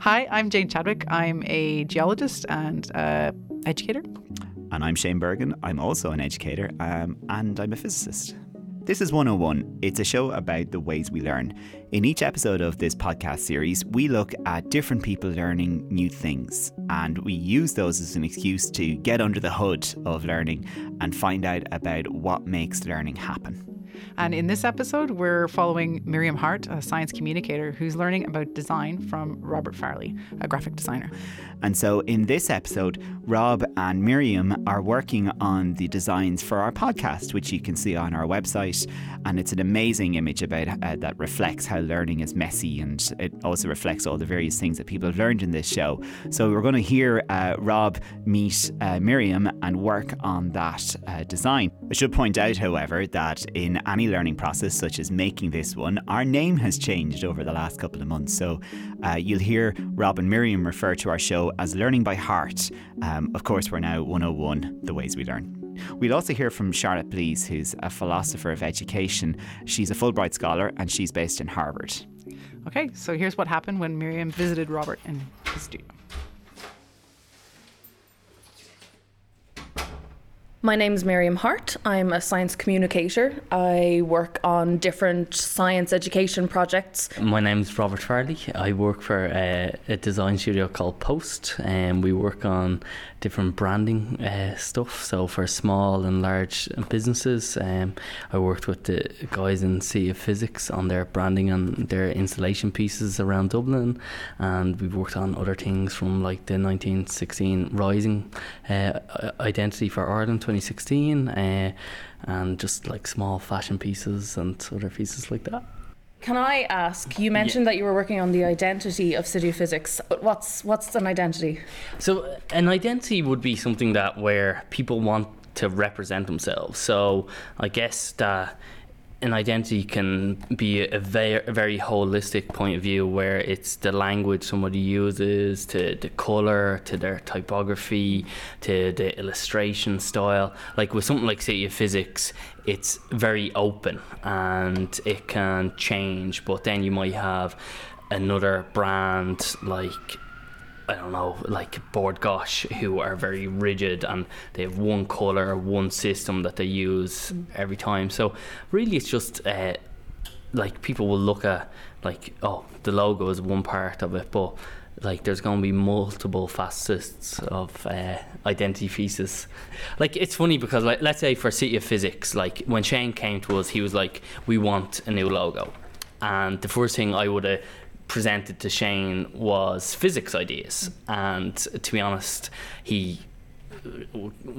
Hi, I'm Jane Chadwick. I'm a geologist and uh, educator. And I'm Shane Bergin. I'm also an educator um, and I'm a physicist. This is 101. It's a show about the ways we learn. In each episode of this podcast series, we look at different people learning new things, and we use those as an excuse to get under the hood of learning and find out about what makes learning happen. And in this episode, we're following Miriam Hart, a science communicator who's learning about design from Robert Farley, a graphic designer. And so in this episode, Rob and Miriam are working on the designs for our podcast, which you can see on our website. And it's an amazing image about uh, that reflects how learning is messy and it also reflects all the various things that people have learned in this show. So we're going to hear uh, Rob meet uh, Miriam and work on that uh, design. I should point out, however, that in any learning process, such as making this one, our name has changed over the last couple of months. So uh, you'll hear Rob and Miriam refer to our show as Learning by Heart. Um, of course, we're now 101 The Ways We Learn. We'll also hear from Charlotte Blease, who's a philosopher of education. She's a Fulbright scholar and she's based in Harvard. Okay, so here's what happened when Miriam visited Robert in his studio. My name is Miriam Hart. I'm a science communicator. I work on different science education projects. My name is Robert Farley. I work for a, a design studio called Post, and we work on different branding uh, stuff. So for small and large businesses, um, I worked with the guys in City of Physics on their branding and their installation pieces around Dublin, and we've worked on other things from like the 1916 Rising uh, identity for Ireland 2016, uh, and just like small fashion pieces and other pieces like that. Can I ask? You mentioned yeah. that you were working on the identity of City of Physics. What's what's an identity? So an identity would be something that where people want to represent themselves. So I guess that an identity can be a very, a very holistic point of view where it's the language somebody uses to the color to their typography to the illustration style. Like with something like city of physics it's very open and it can change but then you might have another brand like I don't know, like Bord Gáis, who are very rigid and they have one color, one system that they use every time. So really, it's just uh, like people will look at like, oh, the logo is one part of it, but like there's going to be multiple facets of uh, identity pieces. Like it's funny because like let's say for City of Physics, like when Shane came to us, he was like, we want a new logo. And the first thing I would have presented to Shane was physics ideas, and to be honest, he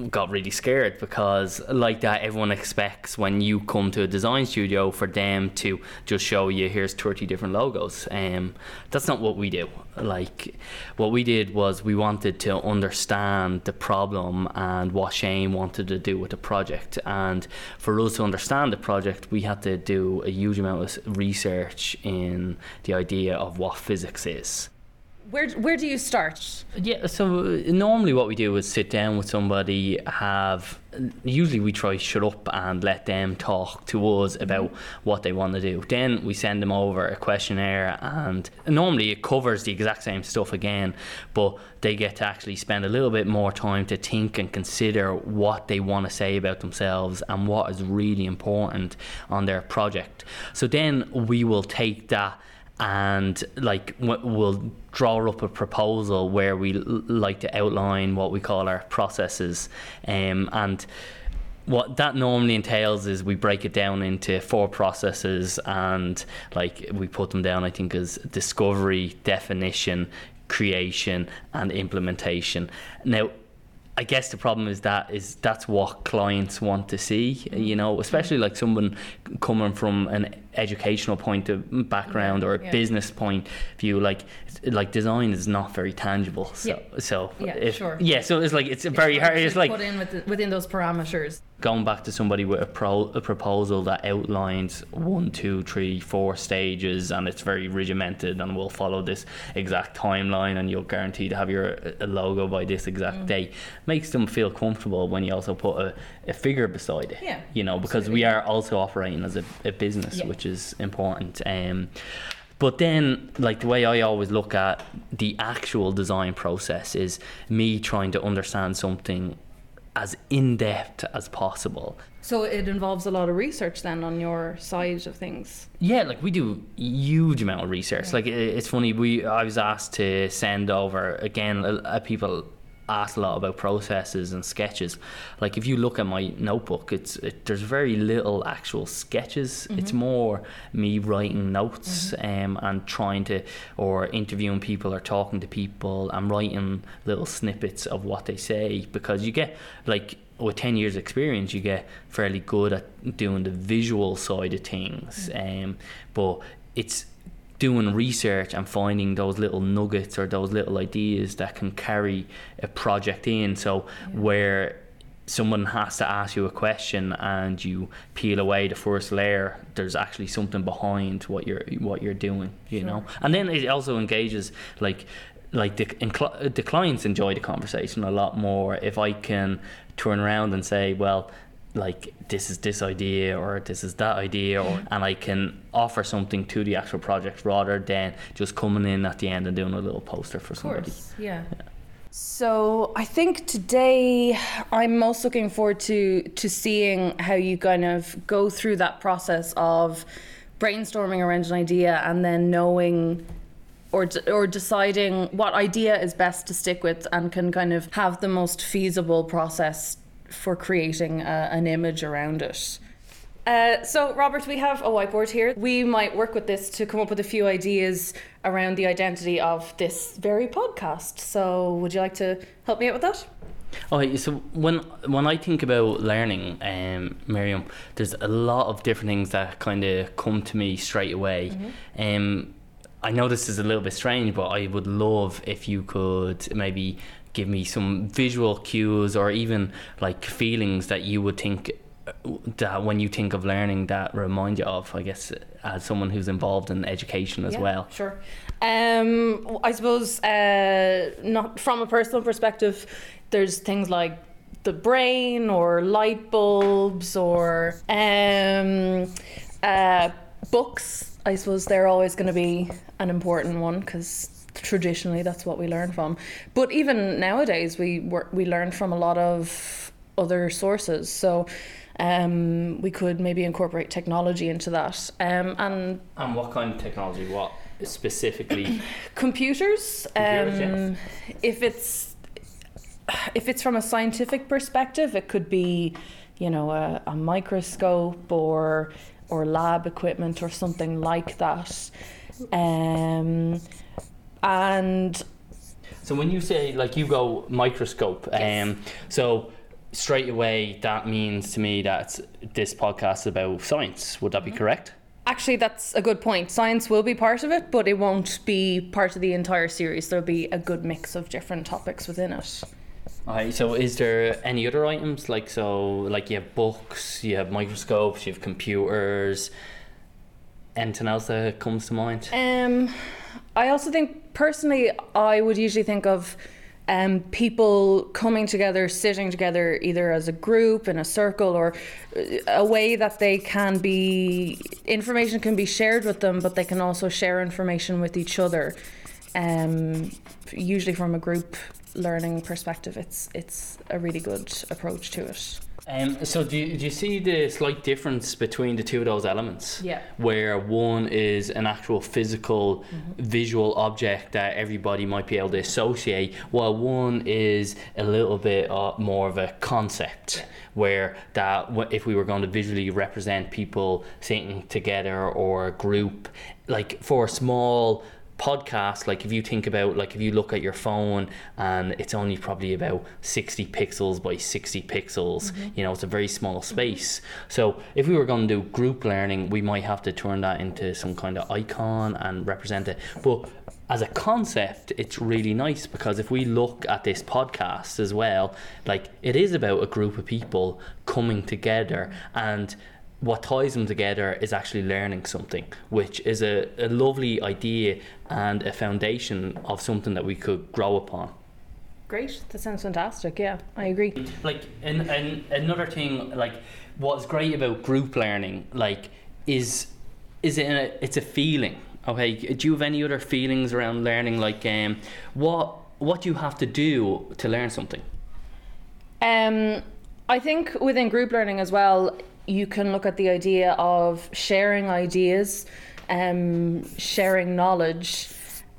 got really scared because like that everyone expects when you come to a design studio for them to just show you here's 30 different logos. Um that's not what we do. Like what we did was we wanted to understand the problem and what Shane wanted to do with the project. And for us to understand the project we had to do a huge amount of research in the idea of what physics is where where do you start? Yeah, so normally what we do is sit down with somebody, have usually we try shut up and let them talk to us about what they want to do. Then we send them over a questionnaire, and normally it covers the exact same stuff again, but they get to actually spend a little bit more time to think and consider what they want to say about themselves and what is really important on their project. So then we will take that and like we'll draw up a proposal where we like to outline what we call our processes um, and what that normally entails is we break it down into four processes and like we put them down i think as discovery definition creation and implementation. Now I guess the problem is that is that's what clients want to see, you know, especially like someone coming from an educational point of background or a yeah. business point of view. Like, like design is not very tangible. So, yeah. so yeah, sure. Yeah, so it's like it's very hard. It's like put in with within those parameters. going back to somebody with a, pro, a proposal that outlines one, two, three, four stages, and it's very regimented, and we'll follow this exact timeline, and you're guaranteed to have your a logo by this exact mm. date, makes them feel comfortable when you also put a, a figure beside it. Yeah, you know, because absolutely. we are also operating as a, a business, yeah. which is important. Um, but then, like the way I always look at the actual design process is me trying to understand something as in depth as possible. So it involves a lot of research then on your side of things. Yeah, like we do huge amount of research. Yeah. Like it's funny, we I was asked to send over again a people asked a lot about processes and sketches. Like if you look at my notebook, it's it, there's very little actual sketches. Mm-hmm. It's more me writing notes mm-hmm. um, and trying to or interviewing people or talking to people. I'm writing little snippets of what they say because you get like with 10 years experience you get fairly good at doing the visual side of things mm-hmm. um, but it's doing research and finding those little nuggets or those little ideas that can carry a project in. So yeah. where someone has to ask you a question and you peel away the first layer there's actually something behind what you're what you're doing you sure. know and then it also engages like like the, the clients enjoy the conversation a lot more if I can turn around and say well like this is this idea or this is that idea or, mm-hmm. and I can offer something to the actual project rather than just coming in at the end and doing a little poster for of somebody. Course, yeah. yeah. So I think today I'm most looking forward to to seeing how you kind of go through that process of brainstorming around an idea and then knowing or or deciding what idea is best to stick with and can kind of have the most feasible process for creating a, an image around it. Uh, so, Robert, we have a whiteboard here. We might work with this to come up with a few ideas around the identity of this very podcast. So, would you like to help me out with that? Oh, so when when I think about learning, um, Miriam, there's a lot of different things that kind of come to me straight away. Mm-hmm. Um, I know this is a little bit strange, but I would love if you could maybe give me some visual cues or even like feelings that you would think that when you think of learning that remind you of i guess as someone who's involved in education as yeah, well. sure. Um, i suppose uh, not from a personal perspective there's things like the brain or light bulbs or um, uh, books. I suppose they're always going to be an important one because traditionally that's what we learn from. But even nowadays, we work, we learn from a lot of other sources. So. Um, we could maybe incorporate technology into that. Um, and and what kind of technology? What specifically? Computers. Computers um, yes. If it's if it's from a scientific perspective, it could be, you know, a, a microscope or or lab equipment or something like that. Um, and so when you say like you go microscope, yes. um, so straight away that means to me that this podcast is about science. Would that be mm-hmm. correct? Actually, that's a good point. Science will be part of it, but it won't be part of the entire series. There'll be a good mix of different topics within it. Alright, so is there any other items like so like you have books, you have microscopes, you have computers, anything else that comes to mind? Um I also think personally, I would usually think of um, people coming together, sitting together, either as a group in a circle or uh, a way that they can be information can be shared with them, but they can also share information with each other. Um, usually from a group learning perspective, it's it's a really good approach to it. Um, so do you, do you see the slight difference between the two of those elements? Yeah. Where one is an actual physical mm-hmm. visual object that everybody might be able to associate, while one is a little bit uh, more of a concept. Yeah. Where that if we were going to visually represent people sitting together or a group, like for a small podcast like if you think about like if you look at your phone and it's only probably about 60 pixels by 60 pixels mm-hmm. you know it's a very small space. So if we were going to do group learning we might have to turn that into some kind of icon and represent it. But as a concept, it's really nice because if we look at this podcast as well, like it is about a group of people coming together and what ties them together is actually learning something, which is a, a lovely idea and a foundation of something that we could grow upon. Great. That sounds fantastic. Yeah, I agree. Like, and, and another thing, like, what's great about group learning, like, is is it a, it's a feeling. Okay, do you have any other feelings around learning? Like, um, what what do you have to do to learn something? Um, I think within group learning as well, you can look at the idea of sharing ideas, um, sharing knowledge,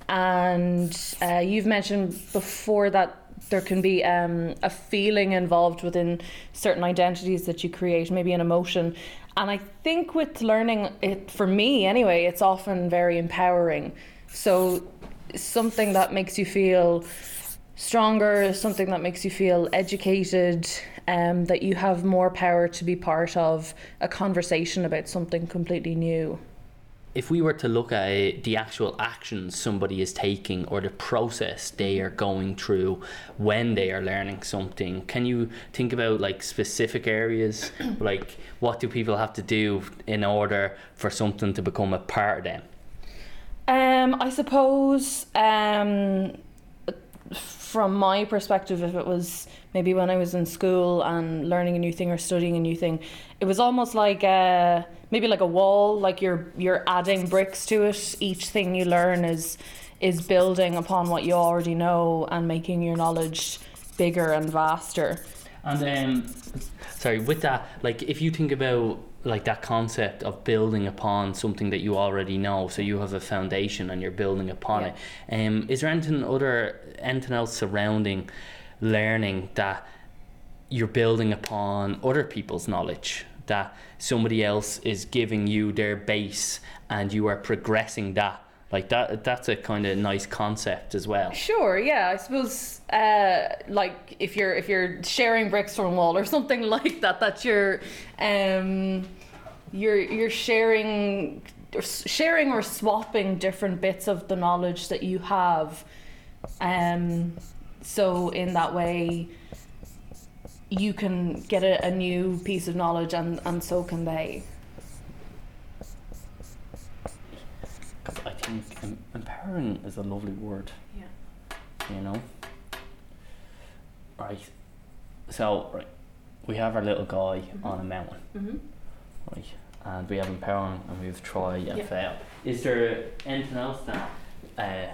and uh, you've mentioned before that there can be um, a feeling involved within certain identities that you create, maybe an emotion. And I think with learning, it for me anyway, it's often very empowering. So something that makes you feel stronger, something that makes you feel educated, um, that you have more power to be part of a conversation about something completely new. If we were to look at the actual actions somebody is taking or the process they are going through when they are learning something, can you think about like specific areas? like what do people have to do in order for something to become a part of them? Um, I suppose um, from my perspective, if it was maybe when I was in school and learning a new thing or studying a new thing, it was almost like a, maybe like a wall. Like you're you're adding bricks to it. Each thing you learn is is building upon what you already know and making your knowledge bigger and vaster. And um, sorry, with that, like if you think about like that concept of building upon something that you already know, so you have a foundation and you're building upon Yeah. it. Um, is there anything other anything else surrounding learning that you're building upon other people's knowledge? That somebody else is giving you their base and you are progressing that. Like that that's a kind of nice concept as well. Sure, yeah. I suppose uh, like if you're if you're sharing bricks from a wall or something like that, that you're um, you're you're sharing or sharing or swapping different bits of the knowledge that you have. Um, so in that way, you can get a, a new piece of knowledge, and and so can they. 'Cause I think em- empowering is a lovely word. Yeah. You know. Right. So right, we have our little guy on a mountain, Mm-hmm. right? And we have empowering, and we have tried and Yeah. fail. Is there anything else that uh,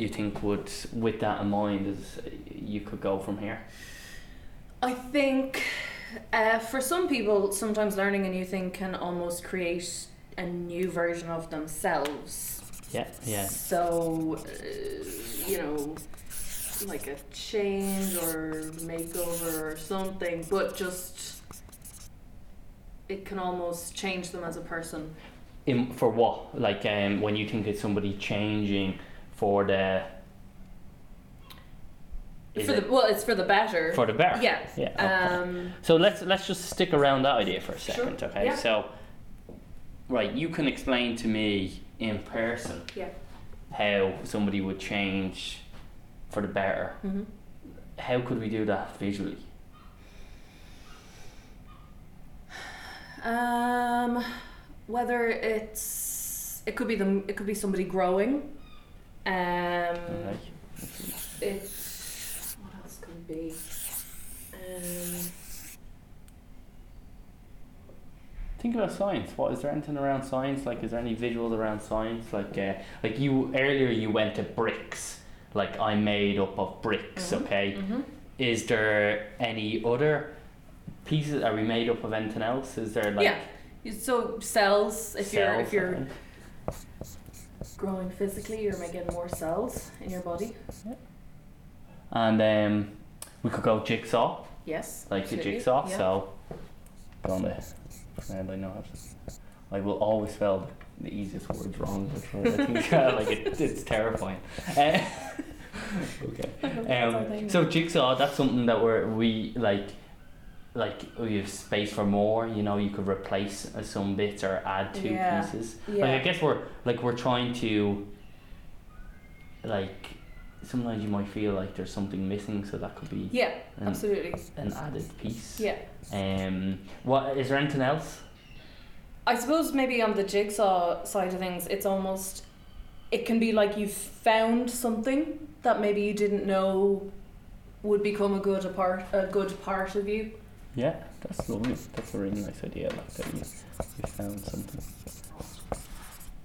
you think would, with that in mind, is you could go from here? I think uh, for some people, sometimes learning a new thing can almost create a new version of themselves. Yeah. Yeah. So, uh, you know, like a change or makeover or something, but just it can almost change them as a person. In for what? Like um, when you think it's somebody changing for the. For it well, it's for the better. for the better? yeah. Yeah. okay. Um, So let's let's just stick around that idea for a Sure, second, okay? yeah. So, right, you can explain to me in person yeah. how somebody would change for the better. hmm How could we do that visually? Um, whether it's it could be them, it could be somebody growing. Um, it's what else could it be? Um, Think about science. What is there anything around science? Like, is there any visuals around science? Like, uh, like you earlier you went to bricks. Like I'm made up of bricks. Mhm, Okay. mhm. Is there any other pieces? Are we made up of anything else? Is there like yeah. So cells, if you're if you're? Growing physically, you're making more cells in your body. And um, we could go jigsaw, Yes. like the jigsaw. yeah. So, on there. And I know. I will always spell the easiest words wrong. which I think like it, it's terrifying. Uh, okay. That's our thing. Um, so jigsaw, that's something that we're we like. Like we have space for more, you know. You could replace uh, some bits or add two Yeah. pieces. Yeah. Like I guess we're like we're trying to like sometimes you might feel like there's something missing, so that could be Yeah, an, absolutely. an added piece. Yeah. Um. What is there anything else? I suppose maybe on the jigsaw side of things, it's almost it can be like you've found something that maybe you didn't know would become a good a part a good part of you. Yeah, that's lovely. That's a really nice idea. Like that you, you found something.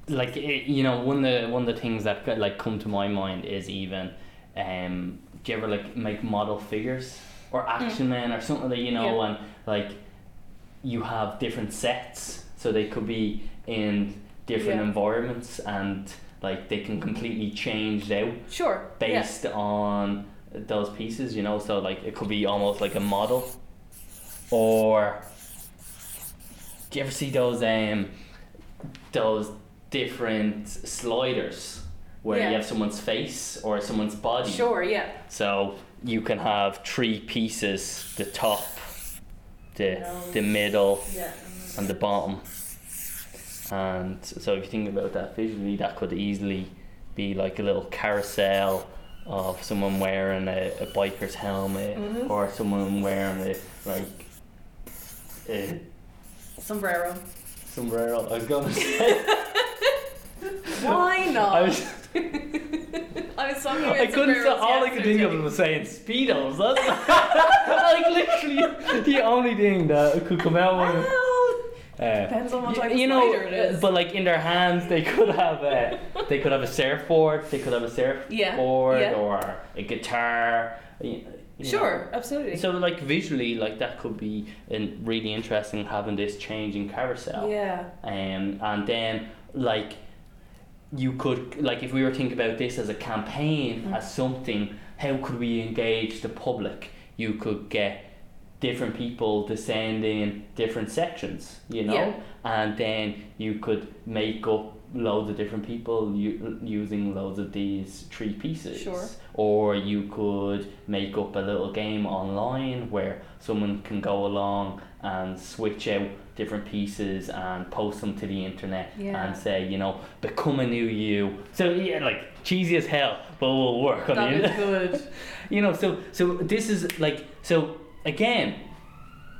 Like it, you know, one of the one of the things that like come to my mind is even, um, do you ever like make model figures or action men or something that you know Yeah. and like, you have different sets, so they could be in different Yeah. environments and like they can completely change out Sure. yeah. based on those pieces, you know. So like it could be almost like a model, or do you ever see those um those different sliders where Yeah. you have someone's face or someone's body? Sure. Yeah. So you can have three pieces: the top, the No. the middle, Yeah. and the bottom. And so if you think about that visually, that could easily be like a little carousel of someone wearing a, a biker's helmet Mhm. or someone wearing a like a Sombrero. sombrero. I was gonna say Why not? I was I was talking about I couldn't say, all I could think of was saying speedos. That's like literally the only thing that could come out Well, uh, depends on what type of you know, it is. but like in their hands, they could have a, they could have a surfboard, they could have a surfboard Yeah, yeah. or a guitar. You, you know. sure, absolutely. So like visually, like that could be in really interesting having this change in carousel. yeah. Um, and then like you could like if we were thinking about this as a campaign Mm. as something, how could we engage the public? You could get different people descending different sections, you know, Yeah. and then you could make up loads of different people u- using loads of these three pieces. Sure. Or you could make up a little game online where someone can go along and switch out different pieces and post them to the internet Yeah. and say, you know, become a new you. So yeah, like cheesy as hell, but will work on That the is internet. good. you know, so so this is like so again,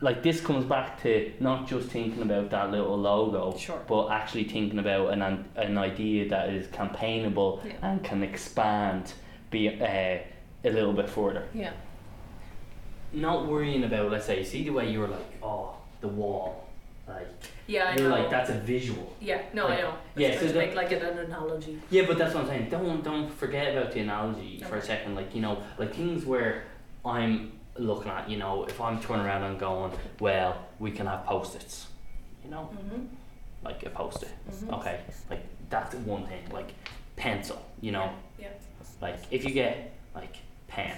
like this comes back to not just thinking about that little logo, Sure. but actually thinking about an an, an idea that is campaignable Yeah. and can expand be uh, a little bit further. Yeah. Not worrying about let's say see the way you were like oh the wall like Yeah, I you're know. like that's a visual. yeah, no, I know. Yeah, so trying to make like an, an analogy. Yeah, but that's what I'm saying. Don't don't forget about the analogy for a second. Like you know, like things where I'm looking at. You know, if I'm turning around and going, well, we can have post-its. You know, Mm-hmm. like a post-it. Mhm. Okay, like that's one thing. Like pencil. You know, Yeah. like if you get like pen,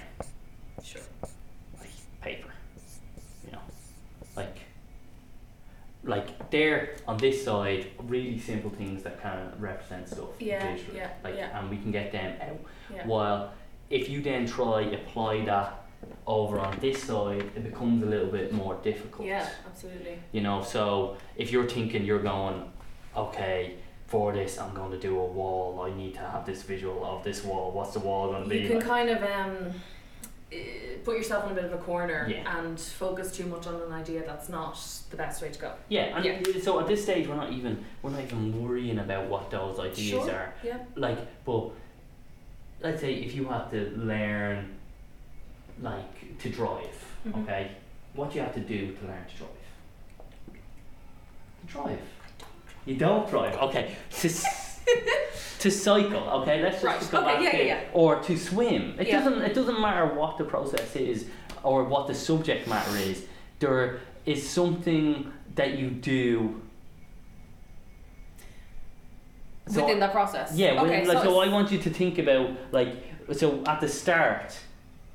Sure. like paper. You know, like like there on this side, really simple things that kind of represent stuff Yeah, yeah, like, yeah. and we can get them out. Yeah. While if you then try apply that over on this side, it becomes a little bit more difficult. Yeah, absolutely. You know, so if you're thinking you're going, okay, for this I'm going to do a wall. I need to have this visual of this wall. What's the wall going to be? You can like? kind of um, eh, put yourself in a bit of a corner Yeah. and focus too much on an idea that's not the best way to go. Yeah, and Yeah. so at this stage we're not even we're not even worrying about what those ideas Sure. are. Yeah. Like, but let's say if you have to learn, like, to drive, Mhm. okay, what do you have to do to learn to drive? To drive. You don't drive, okay. To, to cycle, okay. Let's just Right, go okay, back yeah, to, yeah, or to swim. It Yeah. doesn't. It doesn't matter what the process is or what the subject matter is. There is something that you do. So- Within that process. yeah, Okay. like, so, so, I want you to think about like so at the start,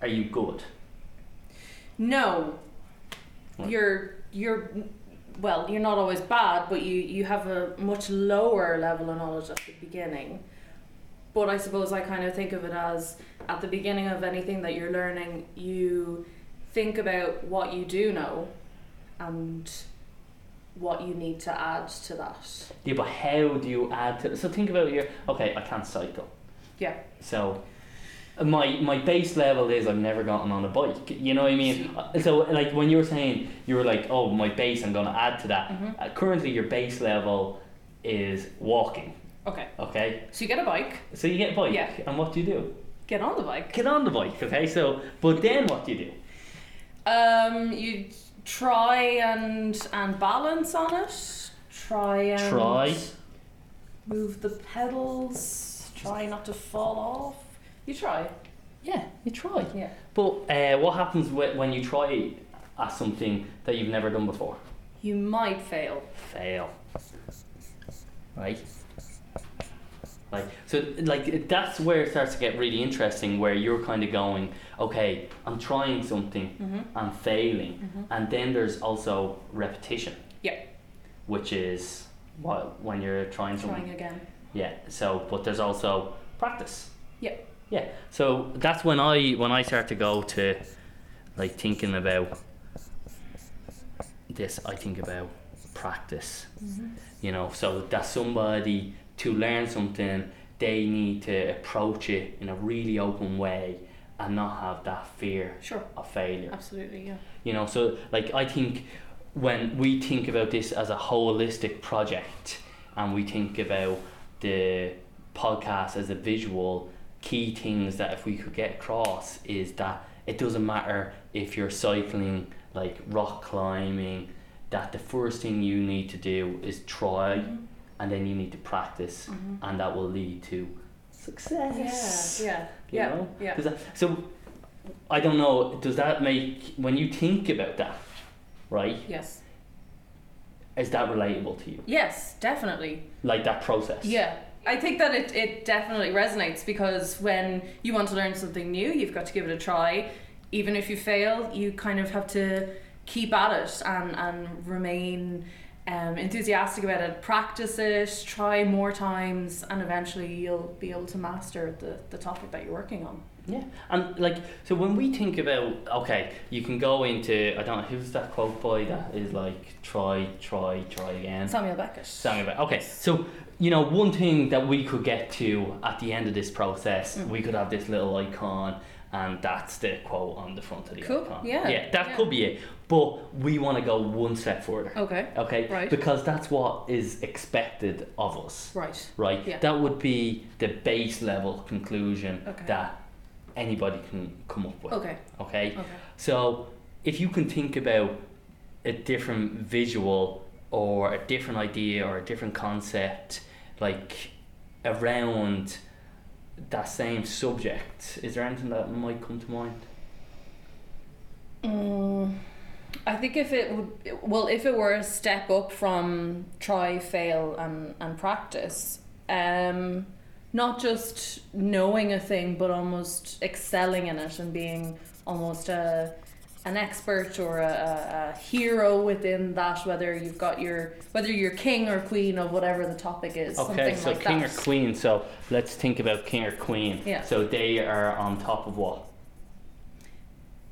are you good? no, What? you're you're well, you're not always bad, but you you have a much lower level of knowledge at the beginning. But I suppose I kind of think of it as at the beginning of anything that you're learning, you think about what you do know and what you need to add to that. Yeah, but how do you add to? So think about your okay. I can't cycle. Yeah. So my my base level is I've never gotten on a bike. You know what I mean? Uh, So like when you were saying you were like, oh, my base, I'm going to add to that. Mhm. Uh, currently, your base level is walking. Okay. Okay, So you get a bike, so you get a bike, Yeah. and what do you do? get on the bike. Get on the bike. Okay, so but then what do you do? Um, you try and and balance on it. Try and Try. move the pedals. Try not to fall off. You try. Yeah, you try. Yeah. But uh, what happens when you try at something that you've never done before? You might fail. Fail. Right. Like so, like that's where it starts to get really interesting. Where you're kind of going, okay, I'm trying something, Mm-hmm. I'm failing, Mhm. and then there's also repetition. Yeah. Which is what when you're trying something. Trying again. Yeah. So, but there's also practice. Yeah. Yeah. So that's when I when I start to go to like thinking about this. I think about practice. Mm-hmm. You know, so that somebody to learn something, they need to approach it in a really open way and not have that fear Sure. of failure Absolutely. Yeah. you know so like i think when we think about this as a holistic project and we think about the podcast as a visual key things that if we could get across is that it doesn't matter if you're cycling like rock climbing that the first thing you need to do is try Mhm. and then you need to practice Mhm. and that will lead to success Yeah. Yeah. you Yeah. know? Yeah. That, so I don't know. Does that make when you think about that, right? Yes. Is that relatable to you? Yes. Definitely. Like that process? Yeah. I think that it, it definitely resonates because when you want to learn something new, you've got to give it a try. Even if you fail, you kind of have to keep at it and, and remain um, enthusiastic about it. Practice it, try more times, and eventually you'll be able to master the, the topic that you're working on. Yeah. And like, so when we think about, okay, you can go into, I don't know, who's that quote by that is like, try, try, try again. Samuel Beckett. Samuel Beckett. Okay, so you know one thing that we could get to at the end of this process, Mm. we could have this little icon, and that's the quote on the front of the Cool, icon. yeah, yeah, that yeah. could be it. But we want to go one step further. Okay. Okay, Right. because that's what is expected of us, Right. right? Yeah. That would be the base level conclusion Okay. that anybody can come up with. Okay. Okay, Okay. so if you can think about a different visual or a different idea or a different concept, like around that same subject, is there anything that might come to mind? Mm, I think if it would, well, if it were a step up from try, fail, and, and practice, um, not just knowing a thing, but almost excelling in it and being almost a an expert or a, a, hero within that. Whether you've got your whether you're king or queen of whatever the topic is, Okay, something so like king that. or queen. So let's think about king or queen. Yeah. So they are on top of what?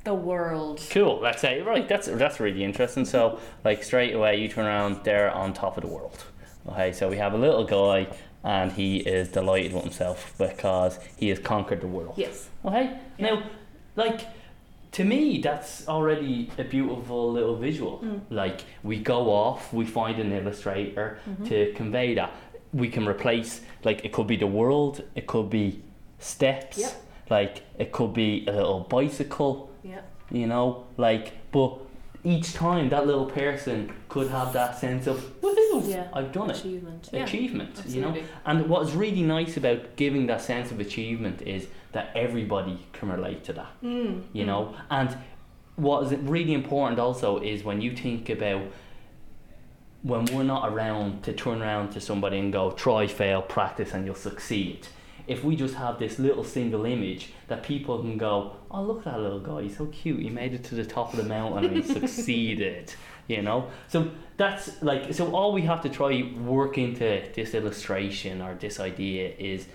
the world. Cool. Let's say right. That's that's really interesting. So like straight away, you turn around, they're on top of the world. Okay, so we have a little guy, and he is delighted with himself because he has conquered the world. Yes. Okay. Yeah. Now, like to me, that's already a beautiful little visual. Mm. Like we go off, we find an illustrator Mhm. to convey that. We can replace like it could be the world, it could be steps, Yep. like it could be a little bicycle Yeah. you know, like, but each time that little person could have that sense of, woohoo, Yeah. I've done it. Achievement. Yeah. Achievement, you know. Absolutely. And what's really nice about giving that sense of achievement is that everybody can relate to that, Mm. you know. And what is really important also is when you think about when we're not around to turn around to somebody and go, try, fail, practice, and you'll succeed. If we just have this little single image that people can go, oh, look at that little guy, he's so cute, he made it to the top of the mountain and he succeeded, you know? So that's like, so all we have to try work into this illustration or this idea is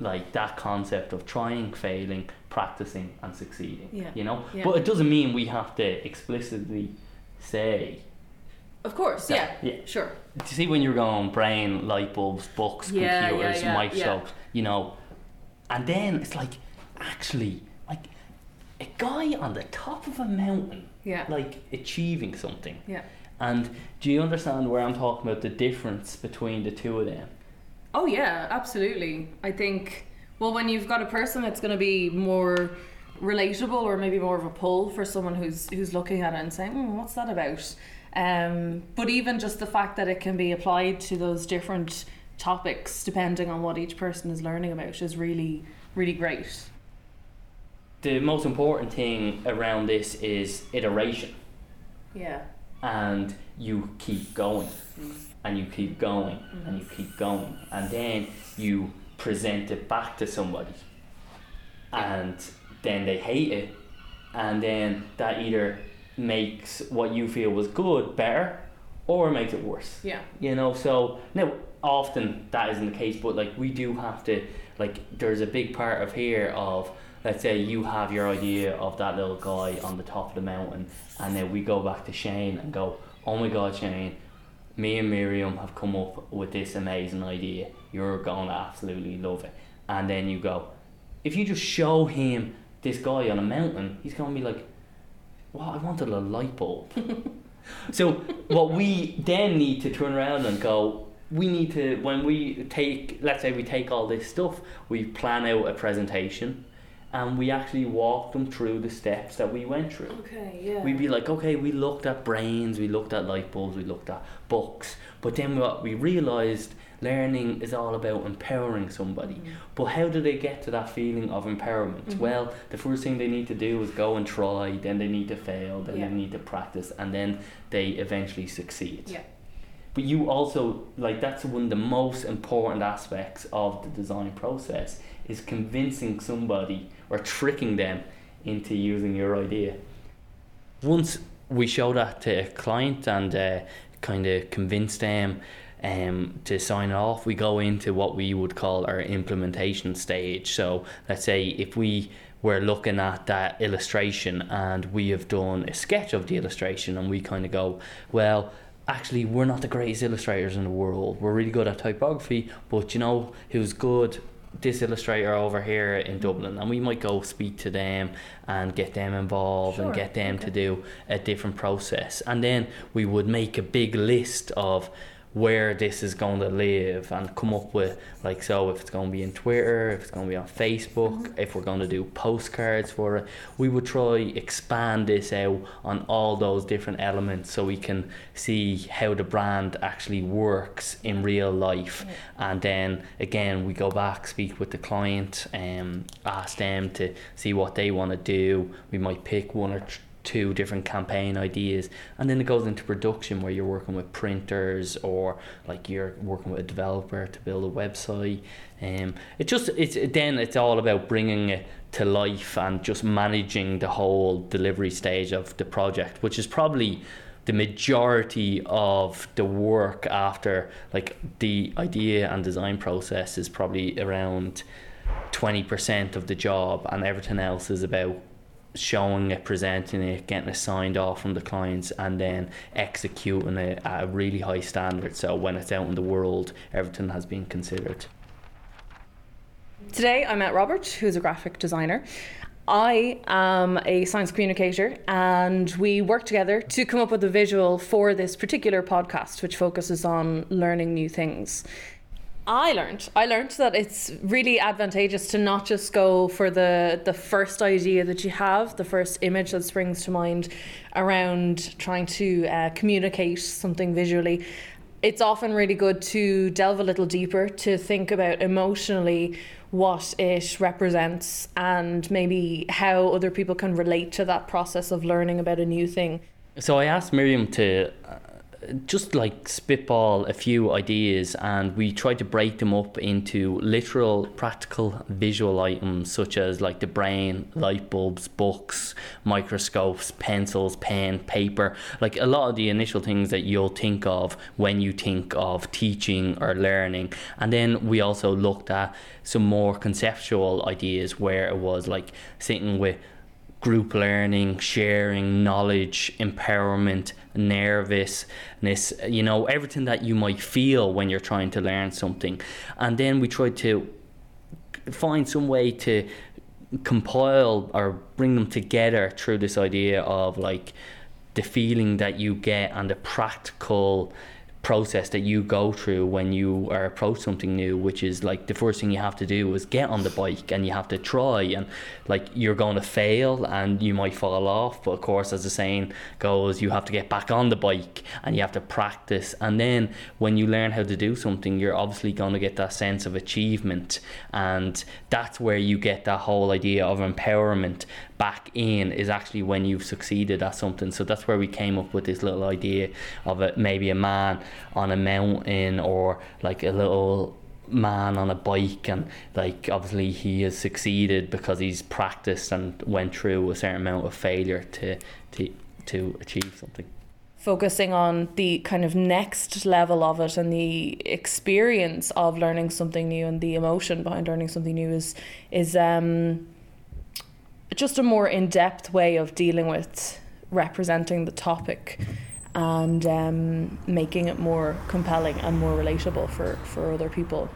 like that concept of trying, failing, practicing, and succeeding, Yeah. you know? Yeah. But it doesn't mean we have to explicitly say, Of course. Yeah. yeah, Sure. to see when you're going brain, light bulbs, books, Yeah, computers, yeah, microscopes, you know, and then it's like actually like a guy on the top of a mountain Yeah. like achieving something Yeah. and do you understand where i'm talking about the difference between the two of them Oh yeah, absolutely. I think well when you've got a person it's gonna be more relatable or maybe more of a pull for someone who's who's looking at it and saying, mm, what's that about? Um, but even just the fact that it can be applied to those different topics depending on what each person is learning about is really, really great. the most important thing around this is iteration Yeah. and you keep going and you keep going and you keep going. And then you present it back to somebody. And then they hate it. And then that either makes what you feel was good better or makes it worse. Yeah. you know so now often that isn't the case but like we do have to like there's a big part of here of let's say you have your idea of that little guy on the top of the mountain and then we go back to Shane and go oh my god Shane me and Miriam have come up with this amazing idea. You're going to absolutely love it. And then you go if you just show him this guy on a mountain he's going to be like well I wanted a light bulb. So what we then need to turn around and go, we need to when we take let's say we take all this stuff, we plan out a presentation and we actually walked them through the steps that we went through. Okay, yeah. We'd be like, okay, we looked at brains, we looked at light bulbs, we looked at books, but then what we realized learning is all about empowering somebody. Mm-hmm. But how do they get to that feeling of empowerment? Mm-hmm. Well, the first thing they need to do is go and try, then they need to fail, then Yeah. they need to practice, and then they eventually succeed. Yeah. But you also like that's one of the most important aspects of the design process is convincing somebody or tricking them into using your idea. Once we show that to a client and uh, kind of convince them um, to sign off, we go into what we would call our implementation stage. So let's say if we were looking at that illustration and we have done a sketch of the illustration and we kind of go, well, actually we're not the greatest illustrators in the world. We're really good at typography, but you know who's good? This illustrator over here in mm. Dublin, and we might go speak to them and get them involved and get them to do a different process. And then we would make a big list of where this is going to live and come up with like so if it's going to be in Twitter, if it's going to be on Facebook, mm-hmm. if we're going to do postcards for it, we would try expand this out on all those different elements so we can see how the brand actually works in real life. And then again we go back speak with the client and ask them to see what they want to do. We might pick one or t- two different campaign ideas and then it goes into production where you're working with printers or like you're working with a developer to build a website. Um, it just it's then it's all about bringing it to life and just managing the whole delivery stage of the project which is probably the majority of the work after like the idea and design process is probably around 20% of the job and everything else is about showing it, presenting it, getting it signed off from the clients, and then executing it at a really high standard. So when it's out in the world, everything has been considered. Today I met Robert, who's a graphic designer. I am a science communicator, and we work together to come up with a visual for this particular podcast, which focuses on learning new things. I learned. I learned that it's really advantageous to not just go for the the first idea that you have, the first image that springs to mind around trying to uh, communicate something visually. It's often really good to delve a little deeper to think about emotionally what it represents and maybe how other people can relate to that process of learning about a new thing. So I asked Miriam to uh, just like spitball a few ideas, and we tried to break them up into literal, practical, visual items such as like the brain, light bulbs, books, microscopes, pencils, pen, paper. Like a lot of the initial things that you'll think of when you think of teaching or learning. And then we also looked at some more conceptual ideas where it was like sitting with group learning, sharing knowledge, empowerment, nervousness, you know, everything that you might feel when you're trying to learn something. And then we tried to find some way to compile or bring them together through this idea of like the feeling that you get and the practical process that you go through when you are approach something new which is like the first thing you have to do is get on the bike and you have to try and like you're going to fail and you might fall off. But of course as the saying goes you have to get back on the bike and you have to practice. And then when you learn how to do something you're obviously going to get that sense of achievement. And that's where you get that whole idea of empowerment back in is actually when you've succeeded at something. So that's where we came up with this little idea of it, maybe a man on a mountain or like a little man on a bike and like obviously he has succeeded because he's practiced and went through a certain amount of failure to to to achieve something focusing on the kind of next level of it and the experience of learning something new and the emotion behind learning something new is is um just a more in depth way of dealing with representing the topic and um, making it more compelling and more relatable for, for other people.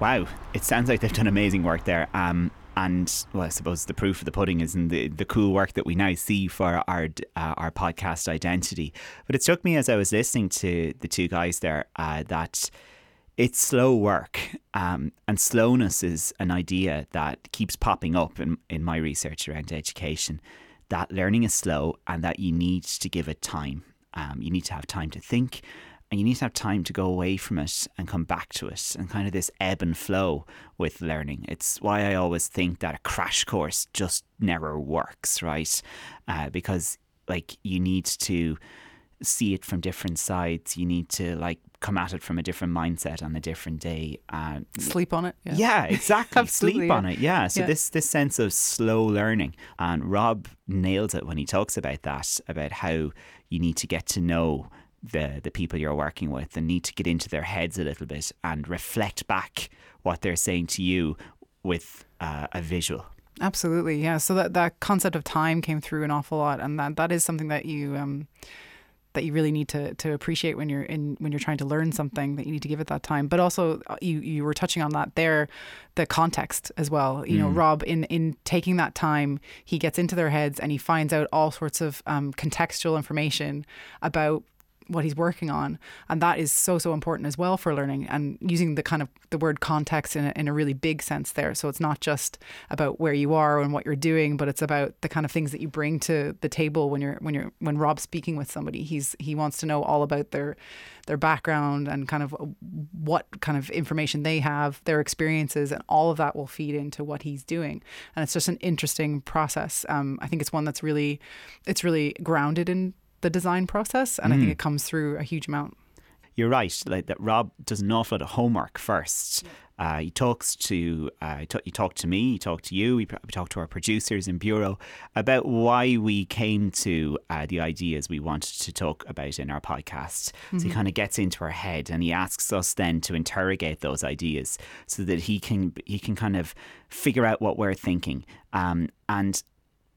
Wow, it sounds like they've done amazing work there. Um, and well, I suppose the proof of the pudding is in the, the cool work that we now see for our uh, our podcast identity. But it struck me as I was listening to the two guys there uh, that it's slow work. Um, and slowness is an idea that keeps popping up in, in my research around education that learning is slow and that you need to give it time. Um, you need to have time to think and you need to have time to go away from it and come back to it and kind of this ebb and flow with learning. It's why I always think that a crash course just never works, right? Uh, because like you need to see it from different sides. You need to like come at it from a different mindset on a different day. and Sleep on it. Yeah, yeah exactly. Sleep yeah. on it. Yeah. So yeah. this this sense of slow learning, and Rob nails it when he talks about that, about how you need to get to know the the people you're working with and need to get into their heads a little bit and reflect back what they're saying to you with uh, a visual. Absolutely, yeah. So that that concept of time came through an awful lot, and that that is something that you um, that you really need to to appreciate when you're in when you're trying to learn something that you need to give it that time but also uh, you you were touching on that there the context as well you mm. know rob in in taking that time he gets into their heads and he finds out all sorts of um, contextual information about what he's working on. And that is so so important as well for learning and using the kind of the word context in a, in a really big sense there. So it's not just about where you are and what you're doing but it's about the kind of things that you bring to the table when you're when you're when Rob's speaking with somebody. He's he wants to know all about their their background and kind of what kind of information they have their experiences and all of that will feed into what he's doing. And it's just an interesting process. Um, I think it's one that's really it's really grounded in the design process, and mm. I think mm. it comes through a huge amount. You're right. Like that, Rob does an awful lot of homework first. Uh, he talks to uh, he, he talked to me, he talked to you, we, we talked to our producers in bureau about why we came to uh, the ideas we wanted to talk about in our podcast. Mm-hmm. So he mm-hmm. kind of gets into our head and he asks us then to interrogate those ideas so that he can he can kind of figure out what we're thinking. Um, and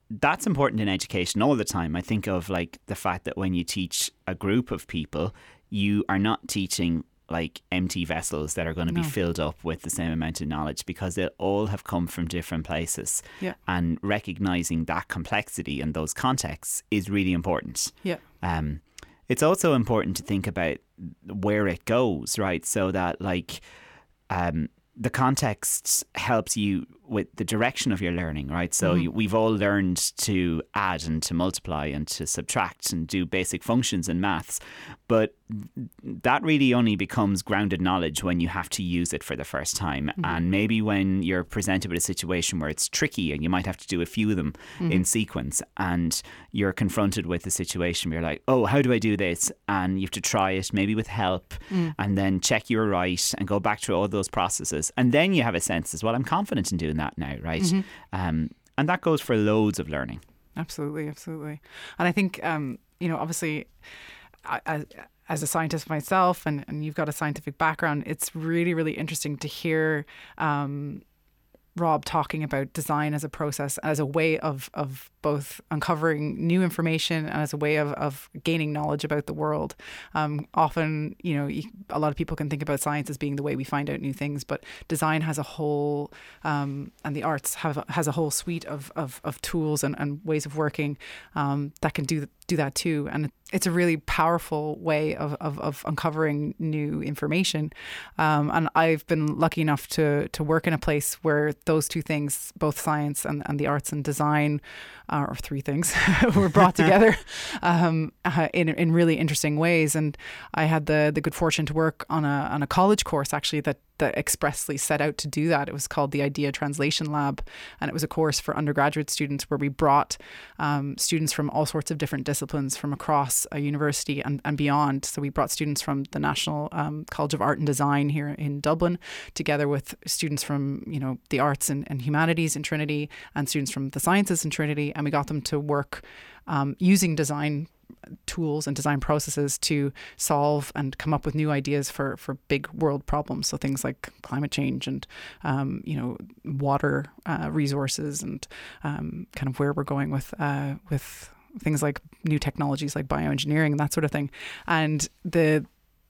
that's important in education all the time. I think of like the fact that when you teach a group of people, you are not teaching like empty vessels that are going to no. be filled up with the same amount of knowledge because they all have come from different places. Yeah. And recognizing that complexity and those contexts is really important. Yeah. Um, it's also important to think about where it goes, right? So that like um, the context helps you with the direction of your learning, right? So mm-hmm. we've all learned to add and to multiply and to subtract and do basic functions in maths, but that really only becomes grounded knowledge when you have to use it for the first time. Mm-hmm. And maybe when you're presented with a situation where it's tricky and you might have to do a few of them mm-hmm. in sequence and you're confronted with a situation where you're like, oh, how do I do this? And you have to try it, maybe with help, mm. and then check you're right and go back through all those processes. And then you have a sense as well, I'm confident in doing that now, right? Mm-hmm. Um, and that goes for loads of learning. Absolutely, absolutely. And I think, um, you know, obviously, I, as a scientist myself, and, and you've got a scientific background, it's really, really interesting to hear um, Rob talking about design as a process, as a way of of both uncovering new information and as a way of, of gaining knowledge about the world. Um, often, you know, a lot of people can think about science as being the way we find out new things, but design has a whole, um, and the arts have has a whole suite of, of, of tools and, and ways of working um, that can do do that too. And it's a really powerful way of, of, of uncovering new information. Um, and I've been lucky enough to, to work in a place where those two things, both science and, and the arts and design, uh, or three things, were brought together um, uh, in, in really interesting ways. And I had the, the good fortune to work on a, on a college course actually that that expressly set out to do that. It was called the Idea Translation Lab, and it was a course for undergraduate students where we brought um, students from all sorts of different disciplines from across a university and, and beyond. So we brought students from the National um, College of Art and Design here in Dublin, together with students from you know the arts and, and humanities in Trinity and students from the sciences in Trinity, and we got them to work um, using design tools and design processes to solve and come up with new ideas for for big world problems. So things like climate change and um, you know water uh, resources and um, kind of where we're going with uh, with things like new technologies like bioengineering and that sort of thing. And the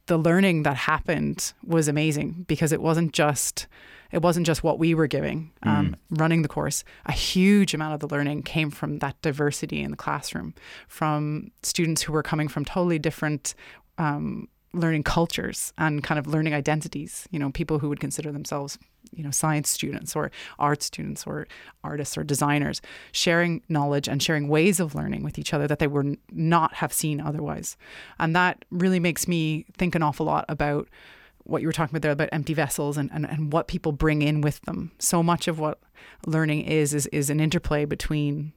the learning that happened was amazing because it wasn't just it wasn't just what we were giving um, mm. running the course. A huge amount of the learning came from that diversity in the classroom, from students who were coming from totally different. Um, learning cultures and kind of learning identities you know people who would consider themselves you know science students or art students or artists or designers sharing knowledge and sharing ways of learning with each other that they would not have seen otherwise and that really makes me think an awful lot about what you were talking about there about empty vessels and, and, and what people bring in with them. So much of what learning is is is an interplay between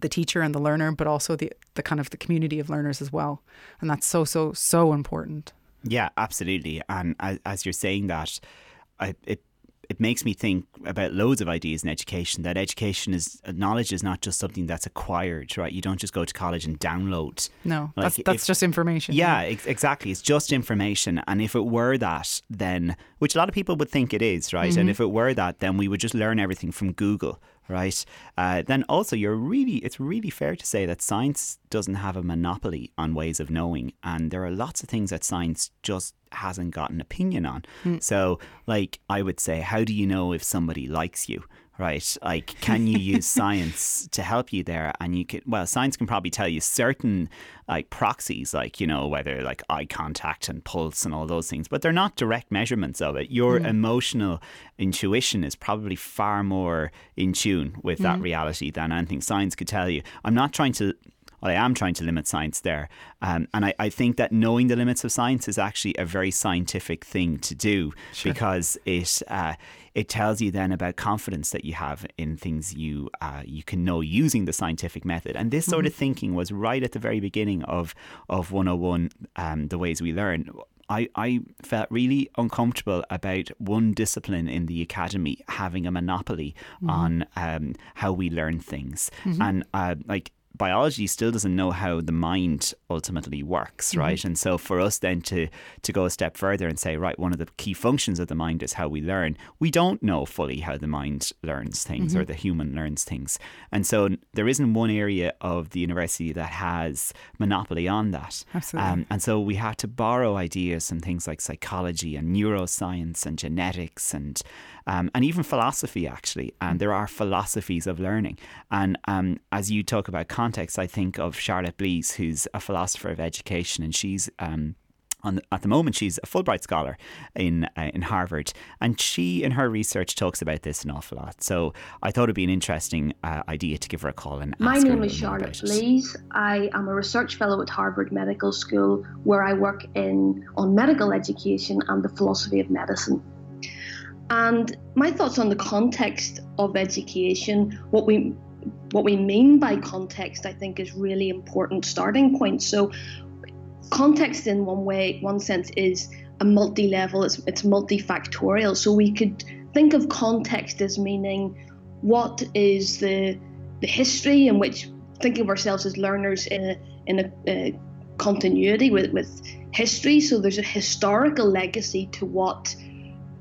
the teacher and the learner, but also the the kind of the community of learners as well. And that's so so so important. Yeah, absolutely. And as, as you're saying that, I, it it makes me think about loads of ideas in education that education is knowledge is not just something that's acquired right you don't just go to college and download no like that's, that's if, just information yeah, yeah. Ex- exactly it's just information and if it were that then which a lot of people would think it is right mm-hmm. and if it were that then we would just learn everything from google right? Uh, then also, you're really, it's really fair to say that science doesn't have a monopoly on ways of knowing, and there are lots of things that science just hasn't got an opinion on. Mm. So, like, I would say, how do you know if somebody likes you? Right? Like, can you use science to help you there? And you can, well, science can probably tell you certain like proxies, like, you know, whether like eye contact and pulse and all those things, but they're not direct measurements of it. Your mm. emotional intuition is probably far more in tune with that mm. reality than anything science could tell you. I'm not trying to well, I am trying to limit science there. Um, and I, I, think that knowing the limits of science is actually a very scientific thing to do sure. because it uh, it tells you then about confidence that you have in things you uh, you can know using the scientific method. And this sort mm-hmm. of thinking was right at the very beginning of of 101, um, the ways we learn. I, I felt really uncomfortable about one discipline in the academy having a monopoly mm-hmm. on um, how we learn things. Mm-hmm. And uh, like biology still doesn't know how the mind ultimately works, mm-hmm. right? And so for us then to to go a step further and say, right, one of the key functions of the mind is how we learn. We don't know fully how the mind learns things mm-hmm. or the human learns things. And so there isn't one area of the university that has monopoly on that. Absolutely. Um, and so we had to borrow ideas from things like psychology and neuroscience and genetics and um, and even philosophy, actually. And mm. there are philosophies of learning. And um, as you talk about context, I think of Charlotte Blease, who's a philosopher of education, and she's. Um, the, at the moment, she's a Fulbright scholar in uh, in Harvard, and she, in her research, talks about this an awful lot. So I thought it'd be an interesting uh, idea to give her a call and. My name is Charlotte Blease. I am a research fellow at Harvard Medical School, where I work in on medical education and the philosophy of medicine. And my thoughts on the context of education, what we what we mean by context, I think is really important starting point. So context in one way, one sense is a multi-level, it's it's multifactorial. So we could think of context as meaning what is the the history in which thinking of ourselves as learners in a in a, a continuity with, with history. So there's a historical legacy to what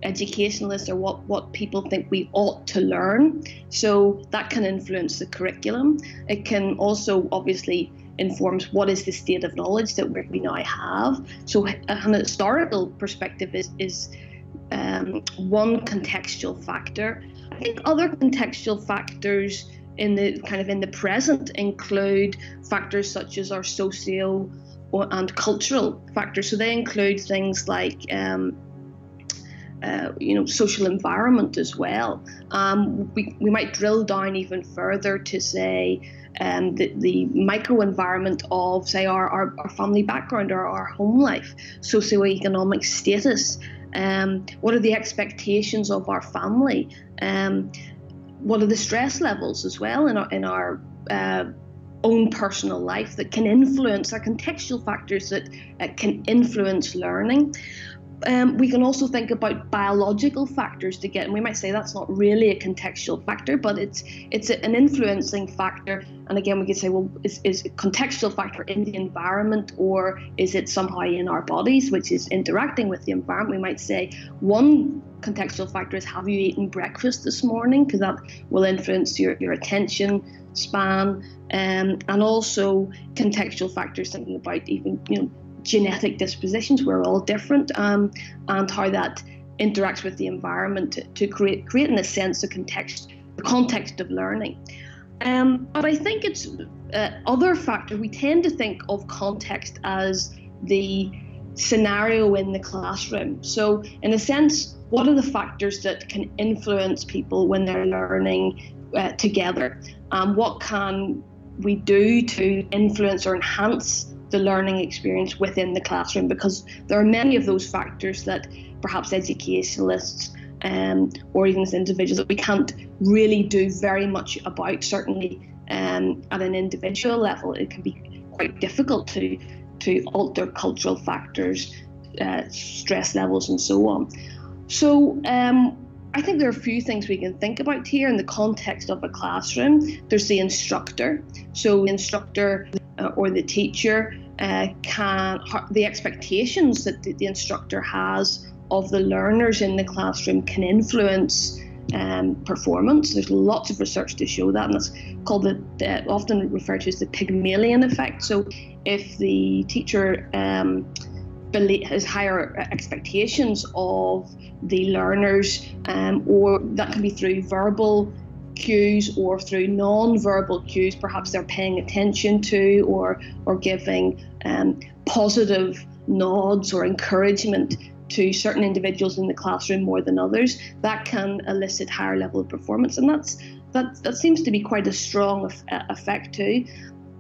educationalists or what, what people think we ought to learn. So that can influence the curriculum. It can also obviously informs what is the state of knowledge that we now have. So an historical perspective is, is um, one contextual factor. I think other contextual factors in the kind of in the present include factors such as our socio and cultural factors. So they include things like um, uh, you know, social environment as well. Um, we, we might drill down even further to say um, the, the microenvironment of, say, our, our, our, family background or our home life, socioeconomic status. Um, what are the expectations of our family? Um, what are the stress levels as well in our, in our uh, own personal life that can influence our contextual factors that uh, can influence learning? Um, we can also think about biological factors to get, and we might say that's not really a contextual factor, but it's it's an influencing factor. And again, we could say, well, is is a contextual factor in the environment, or is it somehow in our bodies, which is interacting with the environment? We might say one contextual factor is have you eaten breakfast this morning, because that will influence your your attention span, um, and also contextual factors thinking about even you know genetic dispositions. We're all different, um, and how that interacts with the environment to, to create in a sense of context, the context of learning. Um, but I think it's uh, other factor. We tend to think of context as the scenario in the classroom. So, in a sense, what are the factors that can influence people when they're learning uh, together? Um, what can we do to influence or enhance the learning experience within the classroom because there are many of those factors that perhaps educationalists um, or even as individuals that we can't really do very much about. Certainly, um, at an individual level, it can be quite difficult to to alter cultural factors, uh, stress levels, and so on. So. Um, I think there are a few things we can think about here in the context of a classroom. There's the instructor. So, the instructor or the teacher uh, can the expectations that the, instructor has of the learners in the classroom can influence um, performance. There's lots of research to show that, and that's called the, often referred to as the Pygmalion effect. So, if the teacher um, has higher expectations of the learners, um, or that can be through verbal cues or through non-verbal cues perhaps they're paying attention to or or giving um, positive nods or encouragement to certain individuals in the classroom more than others that can elicit higher level of performance. And that's that that seems to be quite a strong effect too.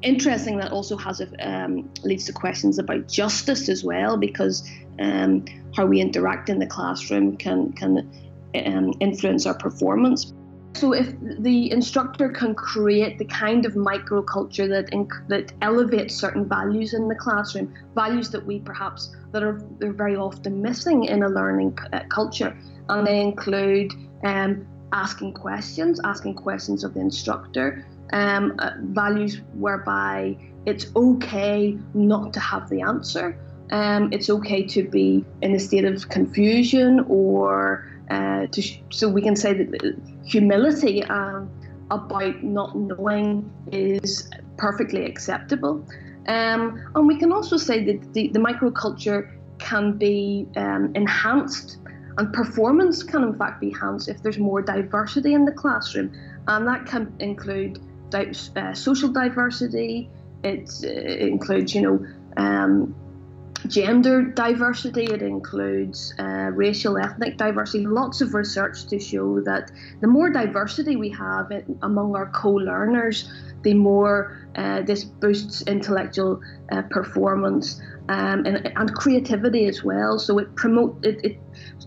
Interesting that also has a, um, leads to questions about justice as well because um, how we interact in the classroom can can um, influence our performance so if the instructor can create the kind of microculture that inc- that elevates certain values in the classroom, values that we perhaps that are they're very often missing in a learning uh, culture, and they include um, asking questions, asking questions of the instructor, um, uh, values whereby it's okay not to have the answer. Um, it's okay to be in a state of confusion or uh, to sh- so we can say that humility um, about not knowing is perfectly acceptable. Um, and we can also say that the, the microculture can be um, enhanced and performance can in fact be enhanced if there's more diversity in the classroom and that can include di- uh, social diversity it, uh, it includes you know um, gender diversity, it includes uh, racial, ethnic diversity. Lots of research to show that the more diversity we have in, among our co learners, the more uh, this boosts intellectual uh, performance um, and, and, creativity as well. So it promotes it, it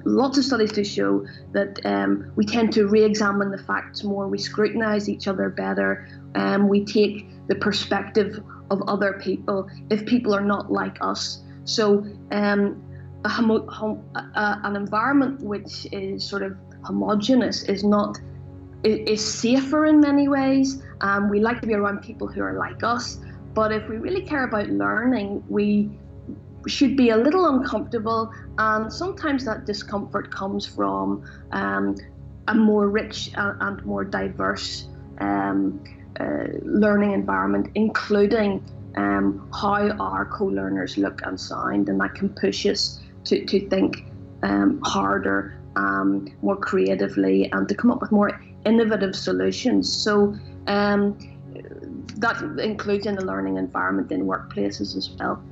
lots of studies to show that um, we tend to re-examine the facts more, we scrutinise each other better, um, we take the perspective of other people if people are not like us. So um, a homo- hom- a, an environment which is sort of homogenous is not is safer in many ways. Um, we like to be around people who are like us, but if we really care about learning, we should be a little uncomfortable, and sometimes that discomfort comes from um, a more rich and more diverse um, uh, learning environment, including um, how our co-learners look and sound, and that can push us to, to think um, harder, um, more creatively, and to come up with more innovative solutions. So um, that includes in the learning environment in workplaces as well.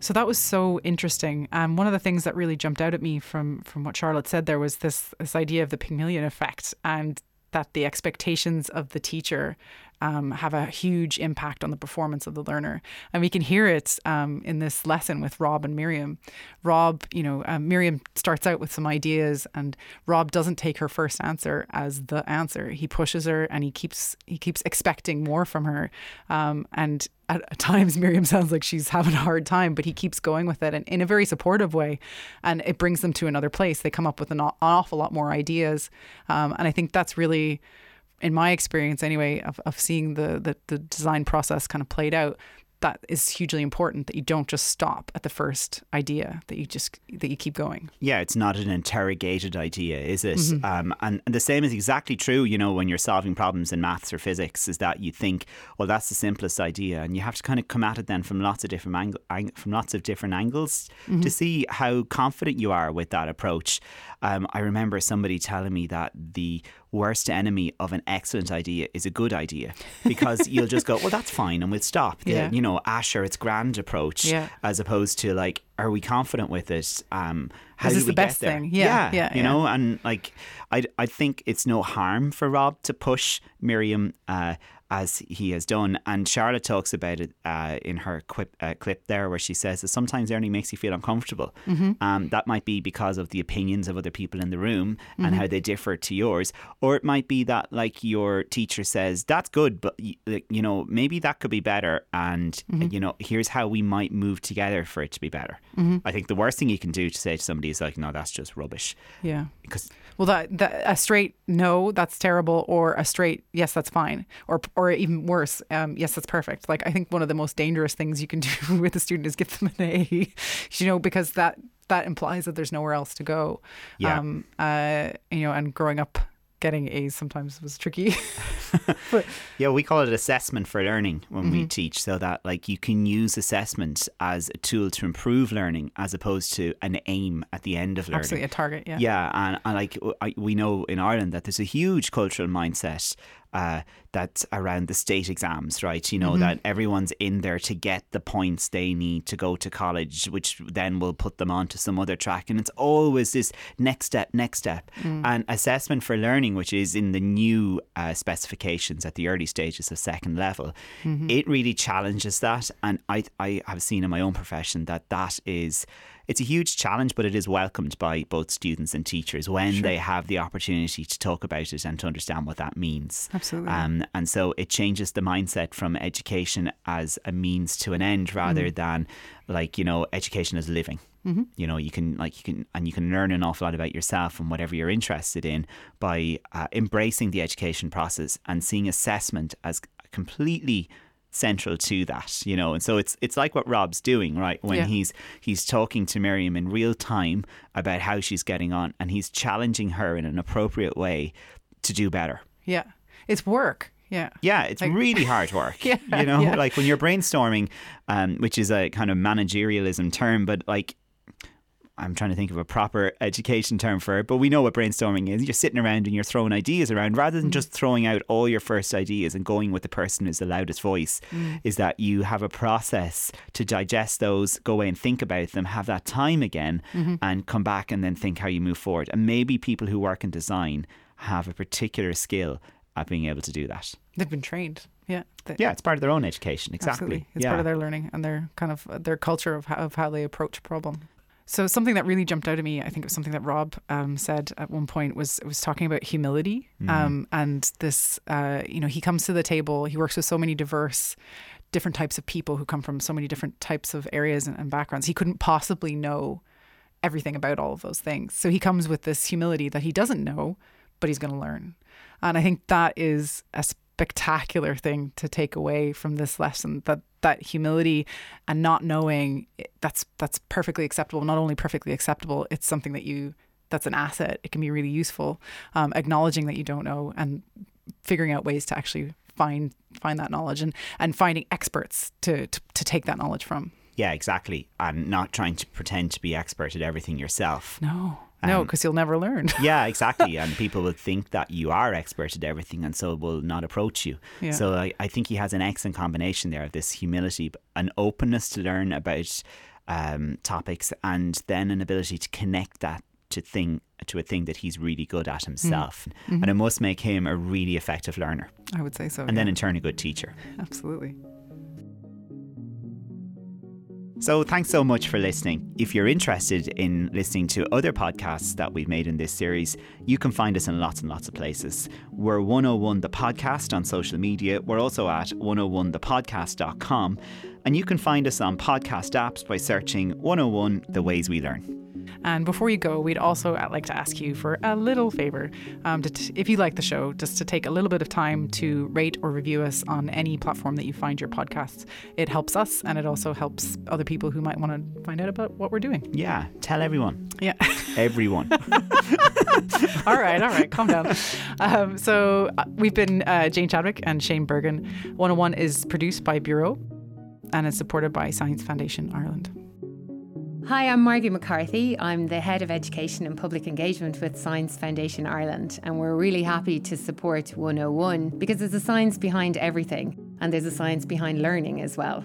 So that was so interesting. Um, one of the things that really jumped out at me from from what Charlotte said there was this this idea of the Pygmalion effect and that the expectations of the teacher um, have a huge impact on the performance of the learner. And we can hear it um, in this lesson with Rob and Miriam. Rob, you know, um, Miriam starts out with some ideas, and Rob doesn't take her first answer as the answer. He pushes her, and he keeps he keeps expecting more from her. Um, and at times, Miriam sounds like she's having a hard time, but he keeps going with it, and in a very supportive way, and it brings them to another place. They come up with an awful lot more ideas, um, and I think that's really in my experience anyway of, of seeing the, the the design process kind of played out that is hugely important that you don't just stop at the first idea that you just that you keep going yeah it's not an interrogated idea is it mm-hmm. um, and, and, the same is exactly true you know when you're solving problems in maths or physics is that you think well that's the simplest idea and you have to kind of come at it then from lots of different angle, ang- from lots of different angles mm-hmm. to see how confident you are with that approach um, I remember somebody telling me that the worst enemy of an excellent idea is a good idea because you'll just go, well, that's fine, and we'll stop. The, yeah. You know, Asher, it's grand approach yeah. as opposed to like, are we confident with it? Um, how is this the best there? thing? Yeah, yeah, yeah you know, and like, I I think it's no harm for Rob to push Miriam. Uh, as he has done. And Charlotte talks about it uh, in her quip, uh, clip there, where she says that sometimes learning makes you feel uncomfortable. Mm-hmm. Um, that might be because of the opinions of other people in the room mm-hmm. and how they differ to yours, or it might be that like your teacher says that's good, but you know maybe that could be better, and mm-hmm. you know here's how we might move together for it to be better. Mm-hmm. I think the worst thing you can do to say to somebody is like, no, that's just rubbish. Yeah, because well, that, that a straight no, that's terrible, or a straight yes, that's fine, or or even worse, um, yes, that's perfect. Like I think one of the most dangerous things you can do with a student is give them an A, you know, because that that implies that there's nowhere else to go. Yeah. Um, uh, you know, and growing up getting A's sometimes was tricky. but, yeah, we call it assessment for learning when mm-hmm. we teach, so that like you can use assessment as a tool to improve learning as opposed to an aim at the end of learning. Absolutely, a target. Yeah. Yeah, and, and like I, we know in Ireland that there's a huge cultural mindset uh, that's around the state exams, right? You know, mm-hmm. that everyone's in there to get the points they need to go to college, which then will put them onto some other track. And it's always this next step, next step. Mm. And assessment for learning, which is in the new uh, specifications at the early stages of second level, mm-hmm. it really challenges that. And I, I have seen in my own profession that that is it's a huge challenge, but it is welcomed by both students and teachers when sure. they have the opportunity to talk about it and to understand what that means. Absolutely. Um, and so it changes the mindset from education as a means to an end rather mm. than like, you know, education as living. Mm-hmm. You know, you can like you can and you can learn an awful lot about yourself and whatever you're interested in by uh, embracing the education process and seeing assessment as completely central to that, you know. And so it's it's like what Rob's doing, right? When yeah. he's he's talking to Miriam in real time about how she's getting on and he's challenging her in an appropriate way to do better. Yeah. It's work. Yeah. Yeah, it's like, really hard work. yeah, you know, yeah. like when you're brainstorming, um, which is a kind of managerialism term, but like I'm trying to think of a proper education term for it, but we know what brainstorming is. You're sitting around and you're throwing ideas around rather than mm. just throwing out all your first ideas and going with the person who's the loudest voice. Mm. Is that you have a process to digest those, go away and think about them, have that time again, mm-hmm. and come back and then think how you move forward. And maybe people who work in design have a particular skill at being able to do that. They've been trained. Yeah. They, yeah, it's part of their own education. Exactly. Absolutely. It's yeah. part of their learning and their kind of their culture of how, of how they approach a problem. So something that really jumped out at me, I think it was something that Rob um, said at one point was was talking about humility mm. um, and this. Uh, you know, he comes to the table. He works with so many diverse, different types of people who come from so many different types of areas and, and backgrounds. He couldn't possibly know everything about all of those things. So he comes with this humility that he doesn't know, but he's going to learn. And I think that is spectacular thing to take away from this lesson that that humility and not knowing that's that's perfectly acceptable not only perfectly acceptable it's something that you that's an asset. It can be really useful um, acknowledging that you don't know and figuring out ways to actually find find that knowledge and and finding experts to to, to take that knowledge from yeah exactly and not trying to pretend to be expert at everything yourself no no, because um, you'll never learn. yeah, exactly. And people will think that you are expert at everything and so will not approach you. Yeah. So I, I think he has an excellent combination there of this humility, an openness to learn about um, topics, and then an ability to connect that to thing to a thing that he's really good at himself. Mm. Mm-hmm. And it must make him a really effective learner. I would say so. And yeah. then in turn a good teacher. Absolutely. So, thanks so much for listening. If you're interested in listening to other podcasts that we've made in this series, you can find us in lots and lots of places. We're 101 The Podcast on social media. We're also at 101thepodcast.com. And you can find us on podcast apps by searching 101 The Ways We Learn. And before you go, we'd also uh, like to ask you for a little favor. Um, t- if you like the show, just to take a little bit of time to rate or review us on any platform that you find your podcasts. It helps us and it also helps other people who might want to find out about what we're doing. Yeah, tell everyone. Yeah. everyone. all right, all right, calm down. Um, so uh, we've been uh, Jane Chadwick and Shane Bergin. 101 is produced by Bureau and is supported by Science Foundation Ireland. Hi, I'm Margie McCarthy. I'm the Head of Education and Public Engagement with Science Foundation Ireland, and we're really happy to support 101 because there's a science behind everything and there's a science behind learning as well.